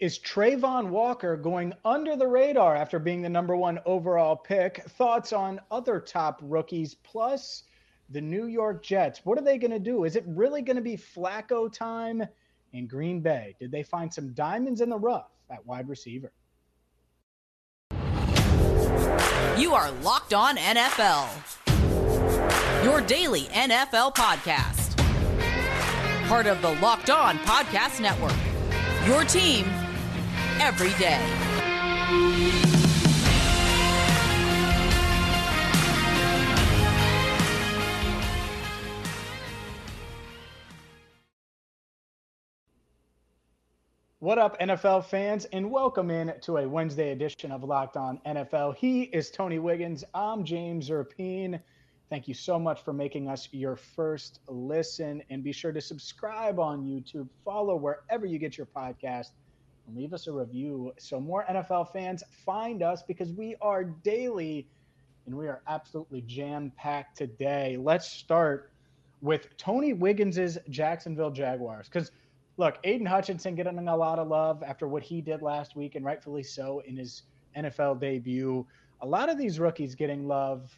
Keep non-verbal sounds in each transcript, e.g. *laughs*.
Is Travon Walker going under the radar after being the number one overall pick? Thoughts on other top rookies, plus the New York Jets. What are they going to do? Is it really going to be Flacco time in Green Bay? Did they find some diamonds in the rough at wide receiver? You are Locked On NFL, your daily NFL podcast. Part of the Locked On Podcast Network, your team every day. What up, NFL fans, and welcome in to a Wednesday edition of Locked On NFL. He is Tony Wiggins. I'm James Rapien. Thank you so much for making us your first listen, and be sure to subscribe on YouTube, follow wherever you get your podcast, leave us a review so more NFL fans find us because we are daily and we are absolutely jam packed today. Let's start with Tony Wiggins's Jacksonville Jaguars because look, Aidan Hutchinson getting a lot of love after what he did last week, and rightfully so in his NFL debut. A lot of these rookies getting love,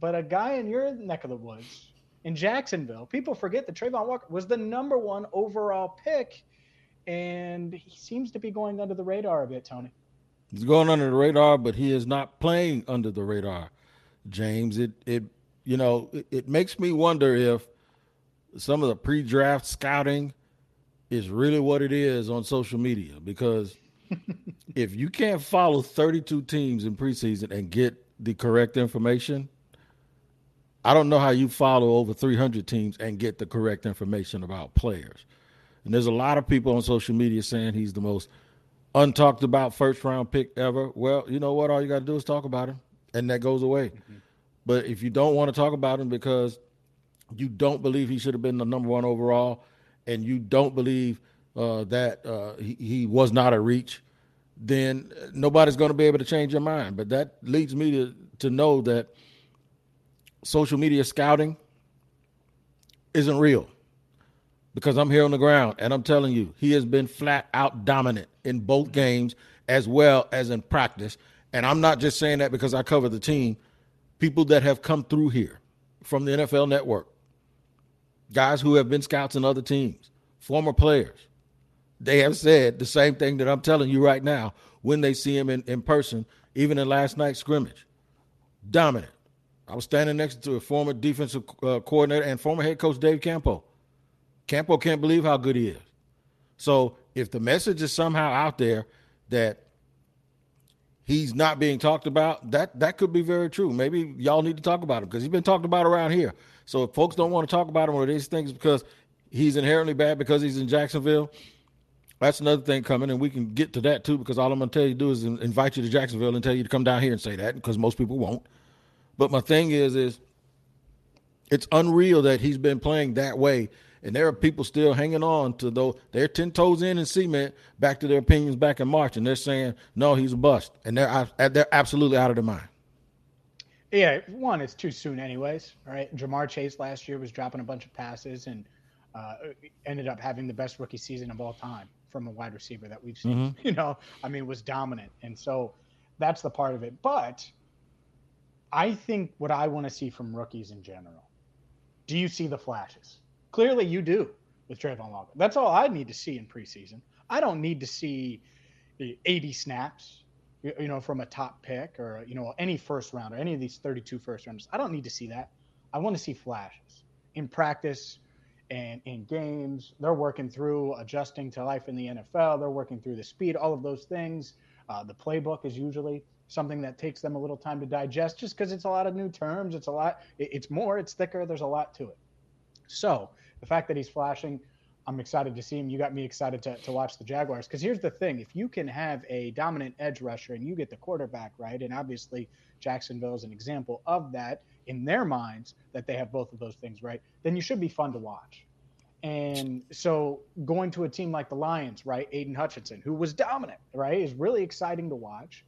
but a guy in your neck of the woods in Jacksonville, people forget that Travon Walker was the number one overall pick, and he seems to be going under the radar a bit, Tony. He's going under the radar, but he is not playing under the radar, James. It it you know it, it makes me wonder if some of the pre-draft scouting is really what it is on social media because *laughs* if you can't follow 32 teams in preseason and get the correct information, I don't know how you follow over 300 teams and get the correct information about players. And there's a lot of people on social media saying he's the most untalked about first round pick ever. Well, you know what? All you got to do is talk about him, and that goes away. Mm-hmm. But if you don't want to talk about him because you don't believe he should have been the number one overall, and you don't believe uh, that uh, he, he, was not a reach, then nobody's going to be able to change your mind. But that leads me to, to know that social media scouting isn't real because I'm here on the ground and I'm telling you, he has been flat out dominant in both games as well as in practice. And I'm not just saying that because I cover the team. People that have come through here from the NFL network guys who have been scouts in other teams, former players, they have said the same thing that I'm telling you right now when they see him in, in person, even in last night's scrimmage. Dominant. I was standing next to a former defensive uh, coordinator and former head coach Dave Campo. Campo can't believe how good he is. So if the message is somehow out there that he's not being talked about, that that could be very true. Maybe y'all need to talk about him because he's been talked about around here. So if folks don't want to talk about him or these things because he's inherently bad because he's in Jacksonville, that's another thing coming, and we can get to that too. Because all I'm going to tell you to do is invite you to Jacksonville and tell you to come down here and say that, because most people won't. But my thing is, is it's unreal that he's been playing that way, and there are people still hanging on to though they're ten toes in and cement back to their opinions back in March, and they're saying no, he's a bust, and they're they're absolutely out of their mind. Yeah, one, it's too soon, anyways. Right, Ja'Marr Chase last year was dropping a bunch of passes and uh, ended up having the best rookie season of all time from a wide receiver that we've seen. Mm-hmm. *laughs* You know, I mean, was dominant, and so that's the part of it. But I think what I want to see from rookies in general. Do you see the flashes? Clearly, you do with Travon Walker. That's all I need to see in preseason. I don't need to see 80 snaps you know, from a top pick or, you know, any first round or any of these 32 first rounders. I don't need to see that. I want to see flashes in practice and in games. They're working through adjusting to life in the NFL. They're working through the speed, all of those things. Uh, the playbook is usually something that takes them a little time to digest just because it's a lot of new terms. It's a lot, it's more, it's thicker. There's a lot to it. So the fact that he's flashing, I'm excited to see him. You got me excited to, to watch the Jaguars. Because here's the thing if you can have a dominant edge rusher and you get the quarterback right, and obviously Jacksonville is an example of that in their minds that they have both of those things right, then you should be fun to watch. And so going to a team like the Lions, right, Aidan Hutchinson, who was dominant, right, is really exciting to watch.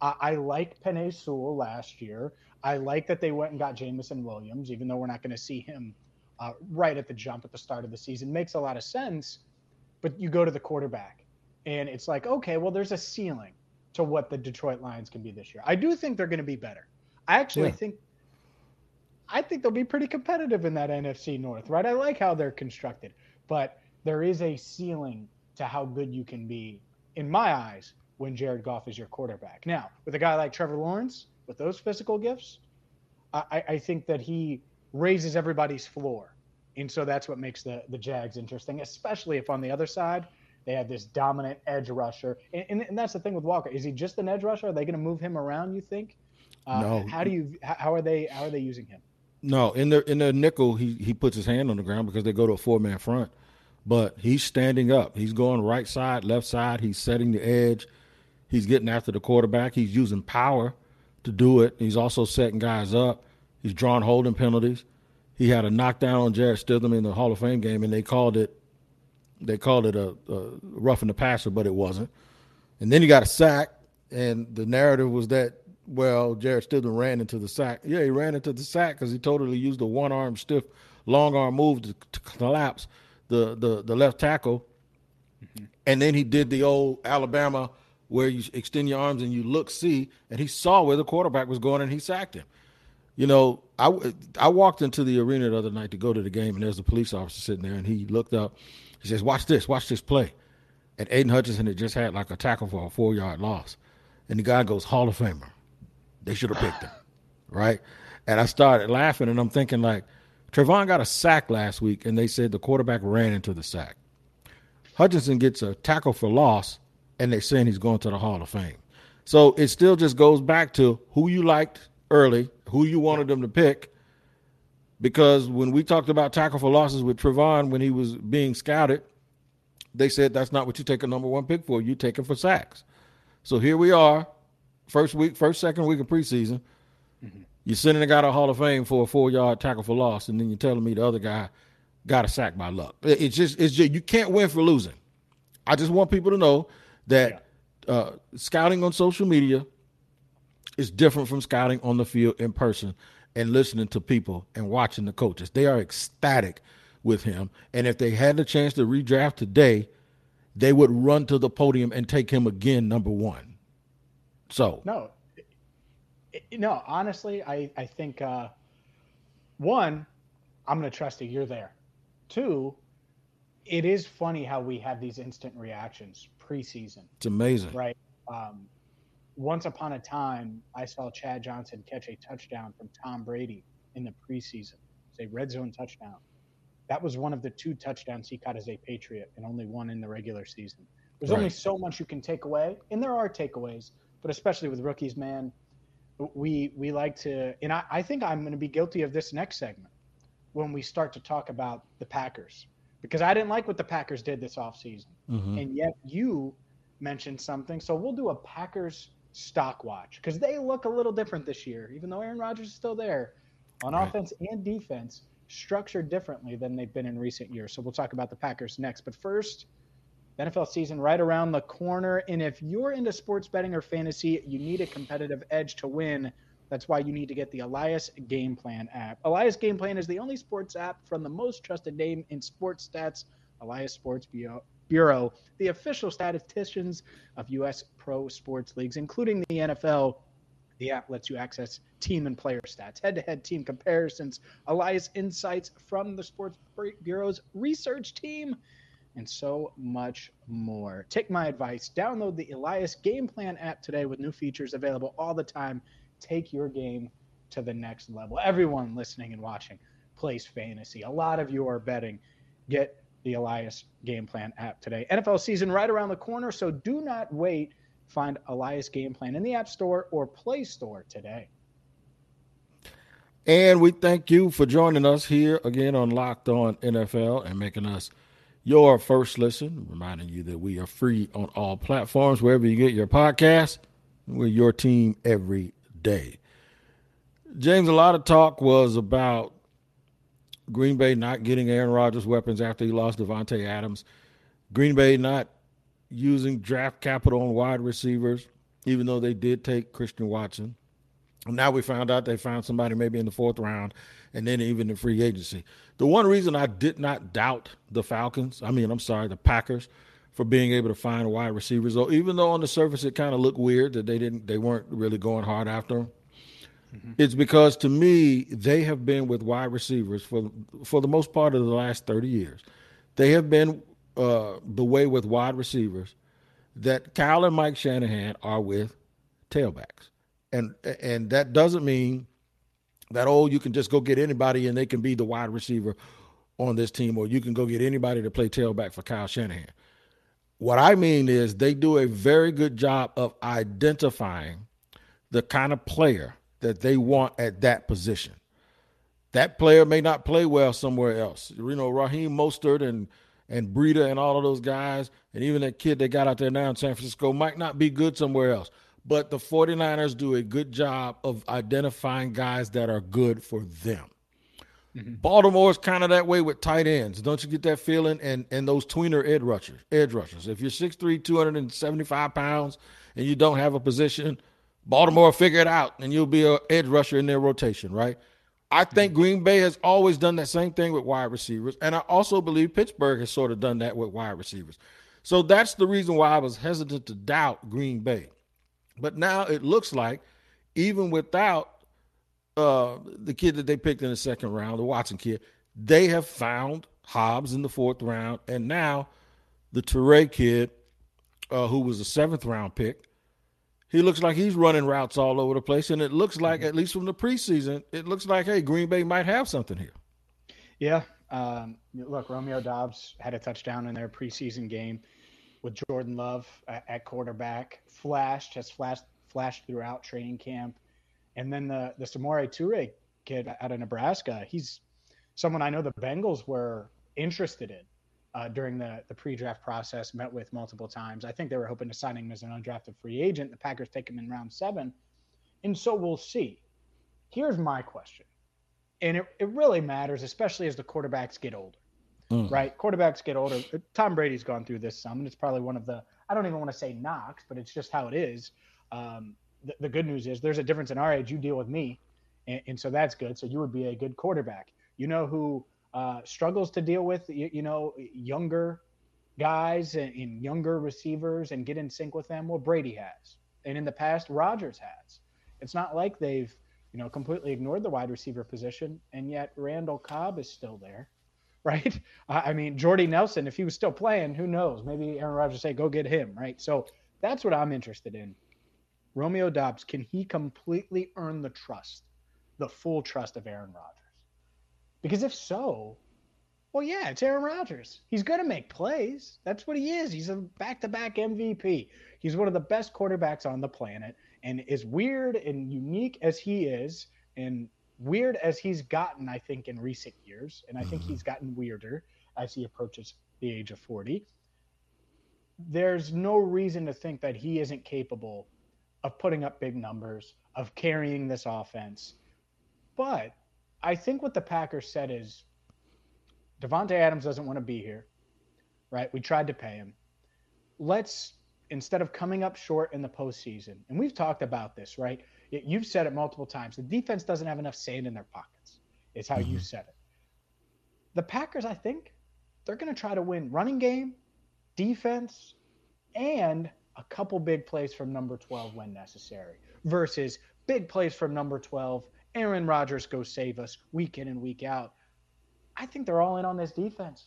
I like Penei Sewell last year. I like that they went and got Jameson Williams, even though we're not going to see him uh, right at the jump at the start of the season. Makes a lot of sense. But you go to the quarterback, and it's like, okay, well, there's a ceiling to what the Detroit Lions can be this year. I do think they're going to be better. I actually yeah. think I think they'll be pretty competitive in that NFC North, right? I like how they're constructed, but there is a ceiling to how good you can be, in my eyes, when Jared Goff is your quarterback. Now, with a guy like Trevor Lawrence, with those physical gifts, I, I think that he raises everybody's floor. And so that's what makes the, the Jags interesting, especially if on the other side they have this dominant edge rusher. And, and, and that's the thing with Walker. Is he just an edge rusher? Are they going to move him around, you think? Uh, no. How do you how are they how are they using him? No, in the in the nickel, he he puts his hand on the ground because they go to a four man front. But he's standing up. He's going right side, left side. He's setting the edge. He's getting after the quarterback. He's using power to do it. He's also setting guys up. He's drawing holding penalties. He had a knockdown on Jarrett Stidham in the Hall of Fame game, and they called it they called it a, a roughing the passer, but it wasn't. And then he got a sack, and the narrative was that well, Jarrett Stidham ran into the sack. Yeah, he ran into the sack because he totally used a one arm stiff, long arm move to, to collapse the, the, the left tackle. Mm-hmm. And then he did the old Alabama where you extend your arms and you look, see, and he saw where the quarterback was going and he sacked him. You know, I, I walked into the arena the other night to go to the game, and there's a police officer sitting there, and he looked up. He says, Watch this, watch this play. And Aidan Hutchinson had just had like a tackle for a four yard loss. And the guy goes, Hall of Famer. They should have picked him, *sighs* right? And I started laughing, and I'm thinking like, Travon got a sack last week, and they said the quarterback ran into the sack. Hutchinson gets a tackle for loss, and they're saying he's going to the Hall of Fame. So it still just goes back to who you liked early, who you wanted them to pick. Because when we talked about tackle for losses with Travon when he was being scouted, they said that's not what you take a number one pick for. You take it for sacks. So here we are, first week, first second week of preseason. Mm-hmm. You're sending a guy to Hall of Fame for a four yard tackle for loss, and then you're telling me the other guy got a sack by luck. It's just it's just you can't win for losing. I just want people to know that yeah. uh, scouting on social media is different from scouting on the field in person and listening to people and watching the coaches. They are ecstatic with him, and if they had the chance to redraft today, they would run to the podium and take him again, number one. So no, no. Honestly, I I think uh, one, I'm going to trust that you're there. Two, it is funny how we have these instant reactions preseason. It's amazing, right? Um, once upon a time, I saw Chad Johnson catch a touchdown from Tom Brady in the preseason. It's a red zone touchdown. That was one of the two touchdowns he caught as a Patriot, and only one in the regular season. There's right. only so much you can take away, and there are takeaways but especially with rookies, man, we we like to, and I, I think I'm going to be guilty of this next segment when we start to talk about the Packers because I didn't like what the Packers did this offseason. Mm-hmm. And yet you mentioned something. So we'll do a Packers stock watch because they look a little different this year, even though Aaron Rodgers is still there on right. offense and defense, structured differently than they've been in recent years. So we'll talk about the Packers next. But first, the NFL season right around the corner. And if you're into sports betting or fantasy, you need a competitive edge to win. That's why you need to get the Elias Game Plan app. Elias Game Plan is the only sports app from the most trusted name in sports stats, Elias Sports Bureau, the official statisticians of U.S. pro sports leagues, including the NFL. The app lets you access team and player stats, head to head team comparisons, Elias insights from the Sports Bureau's research team and so much more. Take my advice. Download the Elias Game Plan app today with new features available all the time. Take your game to the next level. Everyone listening and watching plays fantasy. A lot of you are betting. Get the Elias Game Plan app today. NFL season right around the corner, so do not wait. Find Elias Game Plan in the App Store or Play Store today. And we thank you for joining us here again on Locked On NFL and making us your first listen, reminding you that we are free on all platforms, wherever you get your podcast. We're your team every day. James, a lot of talk was about Green Bay not getting Aaron Rodgers weapons after he lost Davante Adams. Green Bay not using draft capital on wide receivers, even though they did take Christian Watson. And now we found out they found somebody maybe in the fourth round and then even in free agency. The one reason I did not doubt the Falcons, I mean, I'm sorry, the Packers, for being able to find wide receivers. Or even though on the surface it kind of looked weird that they didn't, they weren't really going hard after them. Mm-hmm. It's because to me they have been with wide receivers for for the most part of the last thirty years. They have been uh, the way with wide receivers that Kyle and Mike Shanahan are with tailbacks, and and that doesn't mean that oh you can just go get anybody and they can be the wide receiver on this team, or you can go get anybody to play tailback for Kyle Shanahan. What I mean is they do a very good job of identifying the kind of player that they want at that position. That player may not play well somewhere else. You know, Raheem Mostert and and Breida and all of those guys, and even that kid they got out there now in San Francisco might not be good somewhere else. But the 49ers do a good job of identifying guys that are good for them. Mm-hmm. Baltimore's kind of that way with tight ends. Don't you get that feeling? And and those tweener edge rushers, edge rushers. If you're 6'3", 275 pounds, and you don't have a position – Baltimore figure it out, and you'll be an edge rusher in their rotation, right? I think Green Bay has always done that same thing with wide receivers, and I also believe Pittsburgh has sort of done that with wide receivers. So that's the reason why I was hesitant to doubt Green Bay. But now it looks like, even without uh, the kid that they picked in the second round, the Watson kid, they have found Hobbs in the fourth round, and now the Toure kid, uh, who was a seventh round pick, he looks like he's running routes all over the place, and it looks like, mm-hmm. at least from the preseason, it looks like, hey, Green Bay might have something here. Yeah. Um, look, Romeo Doubs had a touchdown in their preseason game with Jordan Love at, quarterback. Flashed, has flashed, flashed throughout training camp, and then the the Samori Toure kid out of Nebraska. He's someone I know the Bengals were interested in uh, during the, the pre-draft process, met with multiple times. I think they were hoping to sign him as an undrafted free agent. The Packers take him in round seven. And so we'll see. Here's my question. And it, it really matters, especially as the quarterbacks get older, mm. right? Quarterbacks get older. Tom Brady's gone through this some, and it's probably one of the, I don't even want to say knocks, but it's just how it is. Um, the, the, good news is there's a difference in our age. You deal with me. And, and so that's good. So you would be a good quarterback. You know who uh, struggles to deal with, you, you know, younger guys and, and, younger receivers and get in sync with them. Well, Brady has, and in the past, Rodgers has. It's not like they've, you know, completely ignored the wide receiver position, and yet Randall Cobb is still there, *laughs* right? I mean, Jordy Nelson, if he was still playing, who knows? Maybe Aaron Rodgers say, "Go get him," right? So that's what I'm interested in. Romeo Doubs, can he completely earn the trust, the full trust of Aaron Rodgers? Because if so, well, yeah, it's Aaron Rodgers. He's going to make plays. That's what he is. He's a back to back MVP. He's one of the best quarterbacks on the planet. And as weird and unique as he is, and weird as he's gotten, I think, in recent years, and I think mm-hmm. he's gotten weirder as he approaches the age of 40, there's no reason to think that he isn't capable of putting up big numbers, of carrying this offense. But I think what the Packers said is Davante Adams doesn't want to be here, right? We tried to pay him. Let's instead of coming up short in the postseason, and we've talked about this, right? You've said it multiple times. The defense doesn't have enough sand in their pockets. Is how mm-hmm. you said it. The Packers, I think, they're going to try to win running game, defense, and a couple big plays from number 12 when necessary versus big plays from number 12 Aaron Rodgers go save us week in and week out. I think they're all in on this defense.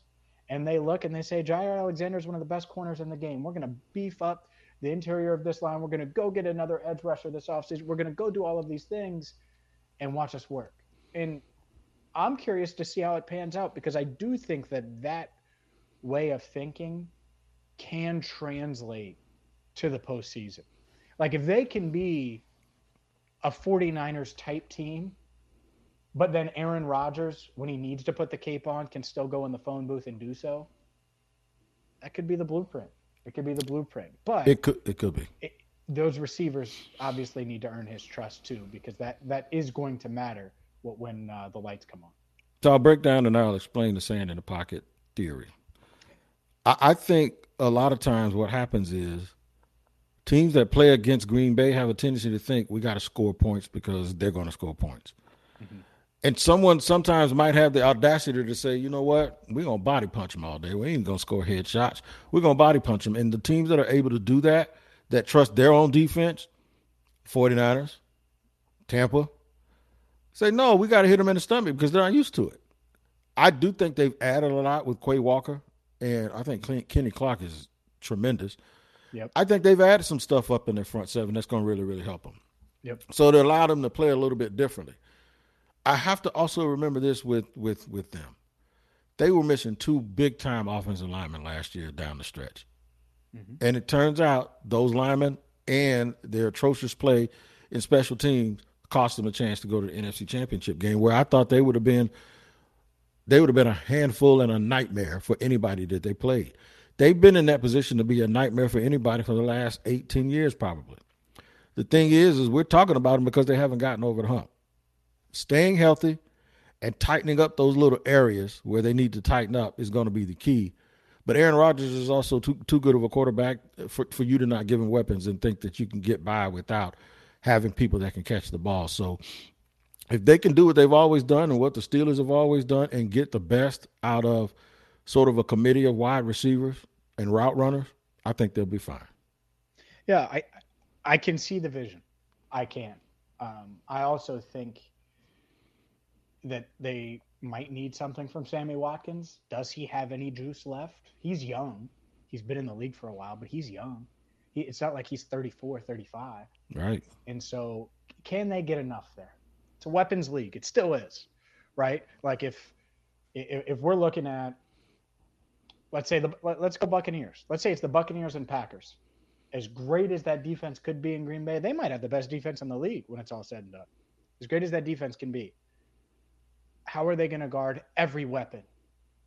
And they look and they say, Jaire Alexander is one of the best corners in the game. We're going to beef up the interior of this line. We're going to go get another edge rusher this offseason. We're going to go do all of these things and watch us work. And I'm curious to see how it pans out because I do think that that way of thinking can translate to the postseason. Like if they can be a 49ers type team, but then Aaron Rodgers, when he needs to put the cape on, can still go in the phone booth and do so. That could be the blueprint. It could be the blueprint. But it could it could be. It, those receivers obviously need to earn his trust too, because that that is going to matter what, when uh, the lights come on. So I'll break down and I'll explain the sand in the pocket theory. I, I think a lot of times what happens is teams that play against Green Bay have a tendency to think we got to score points because they're going to score points. Mm-hmm. And someone sometimes might have the audacity to say, you know what, we're going to body punch them all day. We ain't going to score headshots. We're going to body punch them. And the teams that are able to do that, that trust their own defense, 49ers, Tampa, say, no, we got to hit them in the stomach because they're not used to it. I do think they've added a lot with Quay Walker, and I think Kenny Clark is tremendous. Yep. I think they've added some stuff up in their front seven that's going to really, really help them. Yep. So to allow them to play a little bit differently. I have to also remember this with with with them. They were missing two big time offensive linemen last year down the stretch. Mm-hmm. And it turns out those linemen and their atrocious play in special teams cost them a chance to go to the NFC Championship game where I thought they would have been they would have been a handful and a nightmare for anybody that they played. They've been in that position to be a nightmare for anybody for the last 18 years, probably. The thing is, is we're talking about them because they haven't gotten over the hump. Staying healthy and tightening up those little areas where they need to tighten up is going to be the key. But Aaron Rodgers is also too too good of a quarterback for, for you to not give him weapons and think that you can get by without having people that can catch the ball. So if they can do what they've always done and what the Steelers have always done and get the best out of – sort of a committee of wide receivers and route runners, I think they'll be fine. Yeah, I I can see the vision. I can. Um, I also think that they might need something from Sammy Watkins. Does he have any juice left? He's young. He's been in the league for a while, but he's young. He, it's not like he's 34, 35. Right. And so, can they get enough there? It's a weapons league. It still is, right? Like if if, if we're looking at let's say the let's go Buccaneers. Let's say it's the Buccaneers and Packers. As great as that defense could be in Green Bay, they might have the best defense in the league when it's all said and done. As great as that defense can be, how are they going to guard every weapon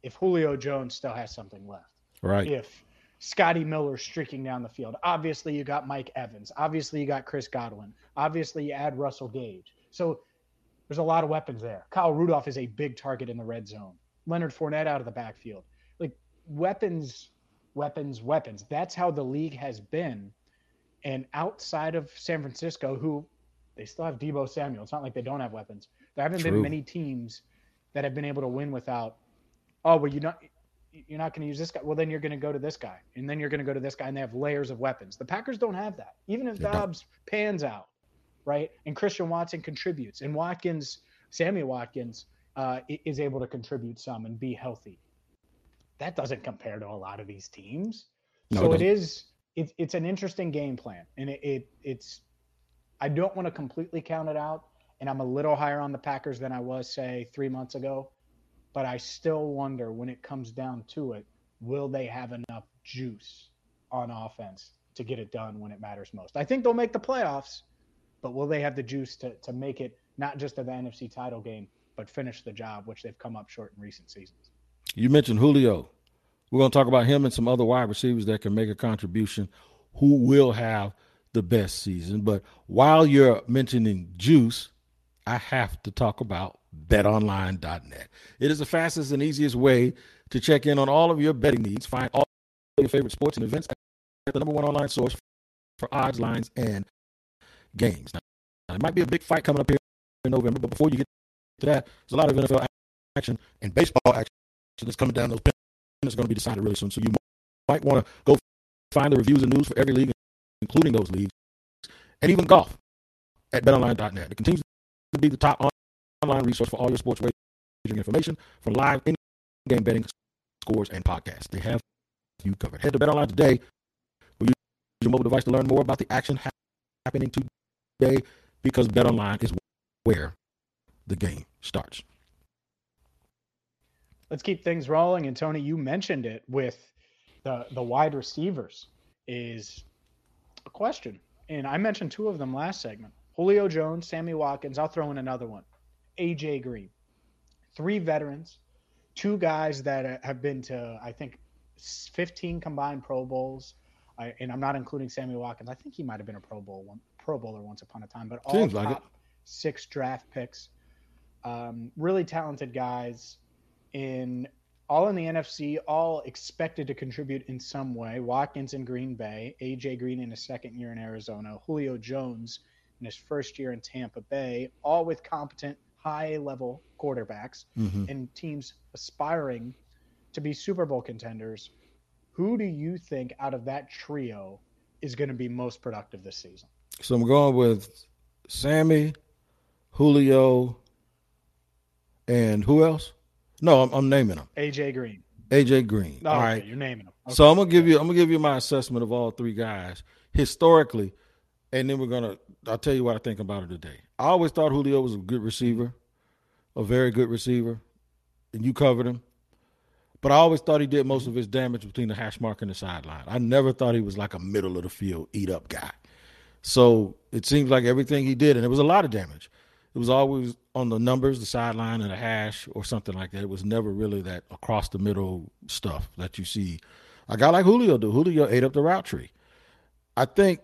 if Julio Jones still has something left? Right. If Scotty Miller streaking down the field. Obviously, you got Mike Evans. Obviously, you got Chris Godwin. Obviously, you add Russell Gage. So there's a lot of weapons there. Kyle Rudolph is a big target in the red zone. Leonard Fournette out of the backfield weapons, weapons, weapons. That's how the league has been. And outside of San Francisco, who they still have Deebo Samuel. It's not like they don't have weapons. There haven't True. been many teams that have been able to win without. Oh, well, you're not you're not going to use this guy. Well, then you're going to go to this guy, and then you're going to go to this guy, and they have layers of weapons. The Packers don't have that. Even if Doubs pans out, right, and Christian Watson contributes, and Watkins, Sammy Watkins, uh, is able to contribute some and be healthy that doesn't compare to a lot of these teams. No, so it, it is it's it's an interesting game plan, and it, it it's I don't want to completely count it out, and I'm a little higher on the Packers than I was say three months ago, but I still wonder when it comes down to it, will they have enough juice on offense to get it done when it matters most? I think they'll make the playoffs, but will they have the juice to to make it not just to the NFC title game, but finish the job, which they've come up short in recent seasons? You mentioned Julio. We're going to talk about him and some other wide receivers that can make a contribution who will have the best season. But while you're mentioning juice, I have to talk about betonline.net. It is the fastest and easiest way to check in on all of your betting needs. Find all your favorite sports and events at the number one online source for odds, lines, and games. Now, there might be a big fight coming up here in November, but before you get to that, there's a lot of NFL action and baseball action that's coming down those pins are going to be decided really soon. So you might want to go find the reviews and news for every league, including those leagues, and even golf at betonline.net. It continues to be the top online resource for all your sports wagering information from live in-game betting, scores, and podcasts. They have you covered. Head to BetOnline today use your mobile device to learn more about the action happening today because BetOnline is where the game starts let's keep things rolling. And Tony, you mentioned it with the the wide receivers is a question, and I mentioned two of them last segment: Julio Jones, Sammy Watkins. I'll throw in another one, AJ Green. Three veterans, two guys that have been to I think 15 combined Pro Bowls. I, and I'm not including Sammy Watkins. I think he might have been a Pro Bowl one, Pro Bowler once upon a time, but all Seems top like six draft picks. Um, really talented guys in all in the NFC, all expected to contribute in some way. Watkins in Green Bay, AJ Green in his second year in Arizona, Julio Jones in his first year in Tampa Bay, all with competent high level quarterbacks mm-hmm. and teams aspiring to be Super Bowl contenders. Who do you think out of that trio is going to be most productive this season? So I'm going with Sammy, Julio, and who else? No, I'm, I'm naming them. AJ Green. AJ Green. Oh, all okay, right, you're naming them. Okay. So I'm gonna give you I'm gonna give you my assessment of all three guys historically, and then we're gonna I'll tell you what I think about it today. I always thought Julio was a good receiver, a very good receiver, and you covered him. But I always thought he did most of his damage between the hash mark and the sideline. I never thought he was like a middle of the field eat up guy. So it seems like everything he did, and it was a lot of damage. It was always on the numbers, the sideline, and the hash, or something like that. It was never really that across the middle stuff that you see. A guy like Julio do. Julio ate up the route tree. I think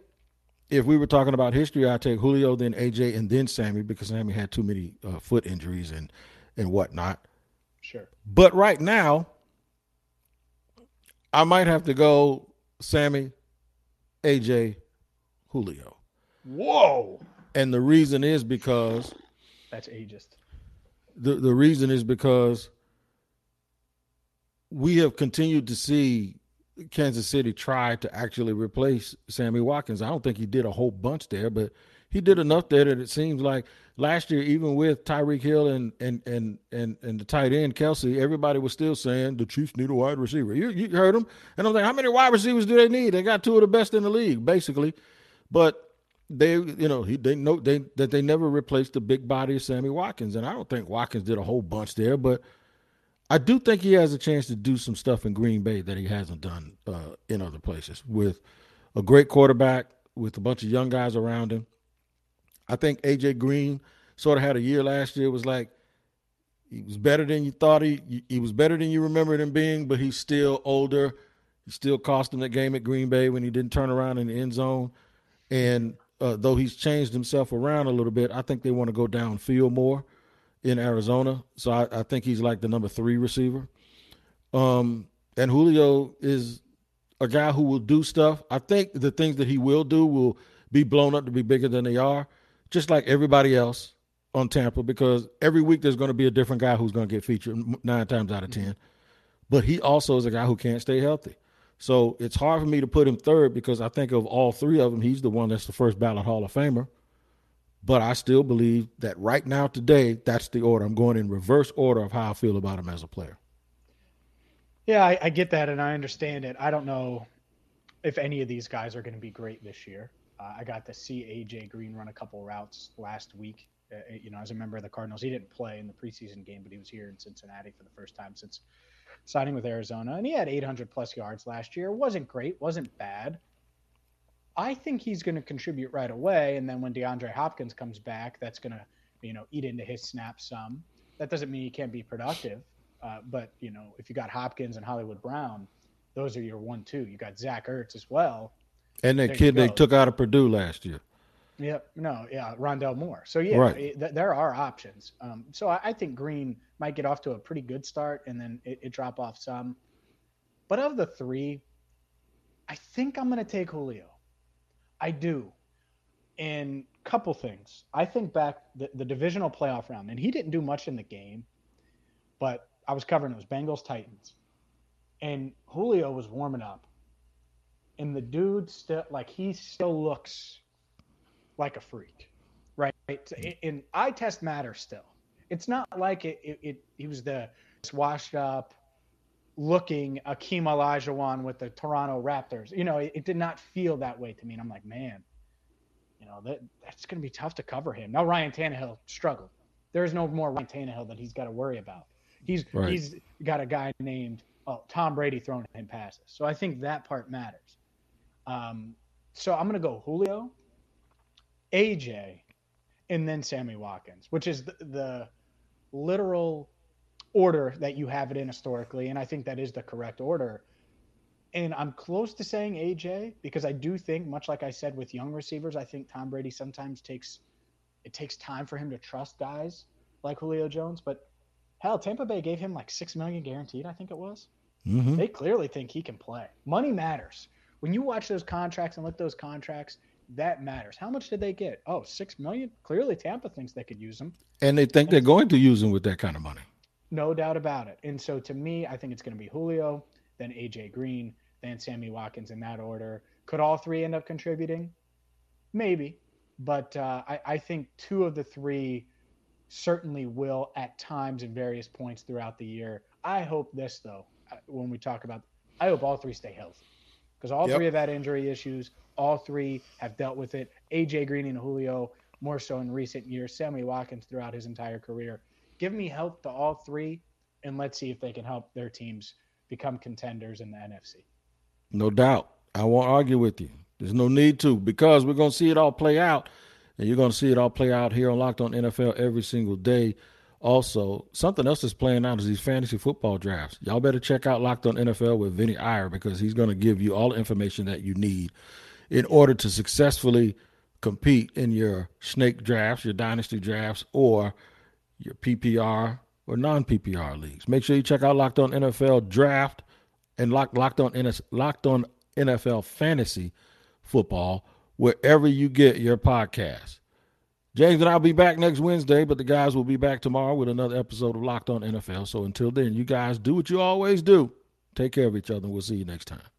if we were talking about history, I'd take Julio, then AJ, and then Sammy because Sammy had too many uh, foot injuries and and whatnot. Sure. But right now, I might have to go Sammy, AJ, Julio. Whoa. And the reason is because that's ageist. The the reason is because we have continued to see Kansas City try to actually replace Sammy Watkins. I don't think he did a whole bunch there, but he did enough there that it seems like last year, even with Tyreek Hill and and and and and the tight end Kelce, everybody was still saying the Chiefs need a wide receiver. You you heard them, and I'm like, how many wide receivers do they need? They got two of the best in the league, basically. But they, you know, he they know they that they never replaced the big body of Sammy Watkins, and I don't think Watkins did a whole bunch there, but. I do think he has a chance to do some stuff in Green Bay that he hasn't done uh, in other places with a great quarterback, with a bunch of young guys around him. I think AJ Green sort of had a year last year. Was like he was better than you thought he he was better than you remembered him being, but he's still older. He still cost him the game at Green Bay when he didn't turn around in the end zone. And uh, though he's changed himself around a little bit, I think they want to go downfield more in Arizona. So I, I think he's like the number three receiver. Um, and Julio is a guy who will do stuff. I think the things that he will do will be blown up to be bigger than they are just like everybody else on Tampa, because every week there's going to be a different guy who's going to get featured nine times out of 10. But he also is a guy who can't stay healthy. So it's hard for me to put him third because I think of all three of them, he's the one that's the first ballot Hall of Famer. But I still believe that right now, today, that's the order. I'm going in reverse order of how I feel about him as a player. Yeah, I, I get that and I understand it. I don't know if any of these guys are going to be great this year. Uh, I got to see AJ Green run a couple routes last week. Uh, you know, as a member of the Cardinals, he didn't play in the preseason game, but he was here in Cincinnati for the first time since signing with Arizona, and he had 800 plus yards last year. wasn't great, wasn't bad. I think he's going to contribute right away, and then when DeAndre Hopkins comes back, that's going to you know eat into his snaps some. That doesn't mean he can't be productive, uh, but you know if you got Hopkins and Hollywood Brown, those are your one two. You got Zach Ertz as well and that there kid they took out of Purdue last year. Yep. No. Yeah. Rondale Moore. So yeah, right. it, th- there are options. Um, so I, I, think Green might get off to a pretty good start and then it, it drop off some. But of the three, I think I'm going to take Julio. I do. And couple things. I think back the, the divisional playoff round, and he didn't do much in the game, but I was covering those Bengals Titans, and Julio was warming up and the dude still like he still looks like a freak, right? And I test matter still. It's not like it. It, it he was the washed up, looking Akeem Olajuwon with the Toronto Raptors. You know, it, it did not feel that way to me. And I'm like, man, you know that that's going to be tough to cover him. Now Ryan Tannehill struggled. There is no more Ryan Tannehill that he's got to worry about. He's right. he's got a guy named oh, Tom Brady throwing him passes. So I think that part matters. Um, so I'm going to go Julio, AJ, and then Sammy Watkins, which is the, the literal order that you have it in historically. And I think that is the correct order. And I'm close to saying AJ because I do think, much like I said with young receivers, I think Tom Brady sometimes takes it takes time for him to trust guys like Julio Jones. But hell, Tampa Bay gave him like six million guaranteed, I think it was. Mm-hmm. They clearly think he can play. Money matters when you watch those contracts and look those contracts, that matters. How much did they get? Oh, six million. Clearly, Tampa thinks they could use them, and they think they're going to use them with that kind of money. No doubt about it. And so, to me, I think it's going to be Julio, then AJ Green, then Sammy Watkins in that order. Could all three end up contributing? Maybe, but uh, I, I think two of the three certainly will at times and various points throughout the year. I hope this though, uh, when we talk about, I hope all three stay healthy because all yep. three have had injury issues. All three have dealt with it. AJ Green and Julio more so in recent years. Sammy Watkins throughout his entire career. Give me help to all three, and let's see if they can help their teams become contenders in the NFC. No doubt. I won't argue with you. There's no need to because we're going to see it all play out, and you're going to see it all play out here on Locked On NFL every single day. Also, something else that's playing out is these fantasy football drafts. Y'all better check out Locked On NFL with Vinnie Iyer because he's going to give you all the information that you need in order to successfully compete in your snake drafts, your dynasty drafts, or your PPR or non PPR leagues. Make sure you check out Locked On NFL Draft and Locked, Locked on Locked On NFL Fantasy Football wherever you get your podcast. James and I'll be back next Wednesday, but the guys will be back tomorrow with another episode of Locked On NFL. So until then, you guys do what you always do. Take care of each other, and we'll see you next time.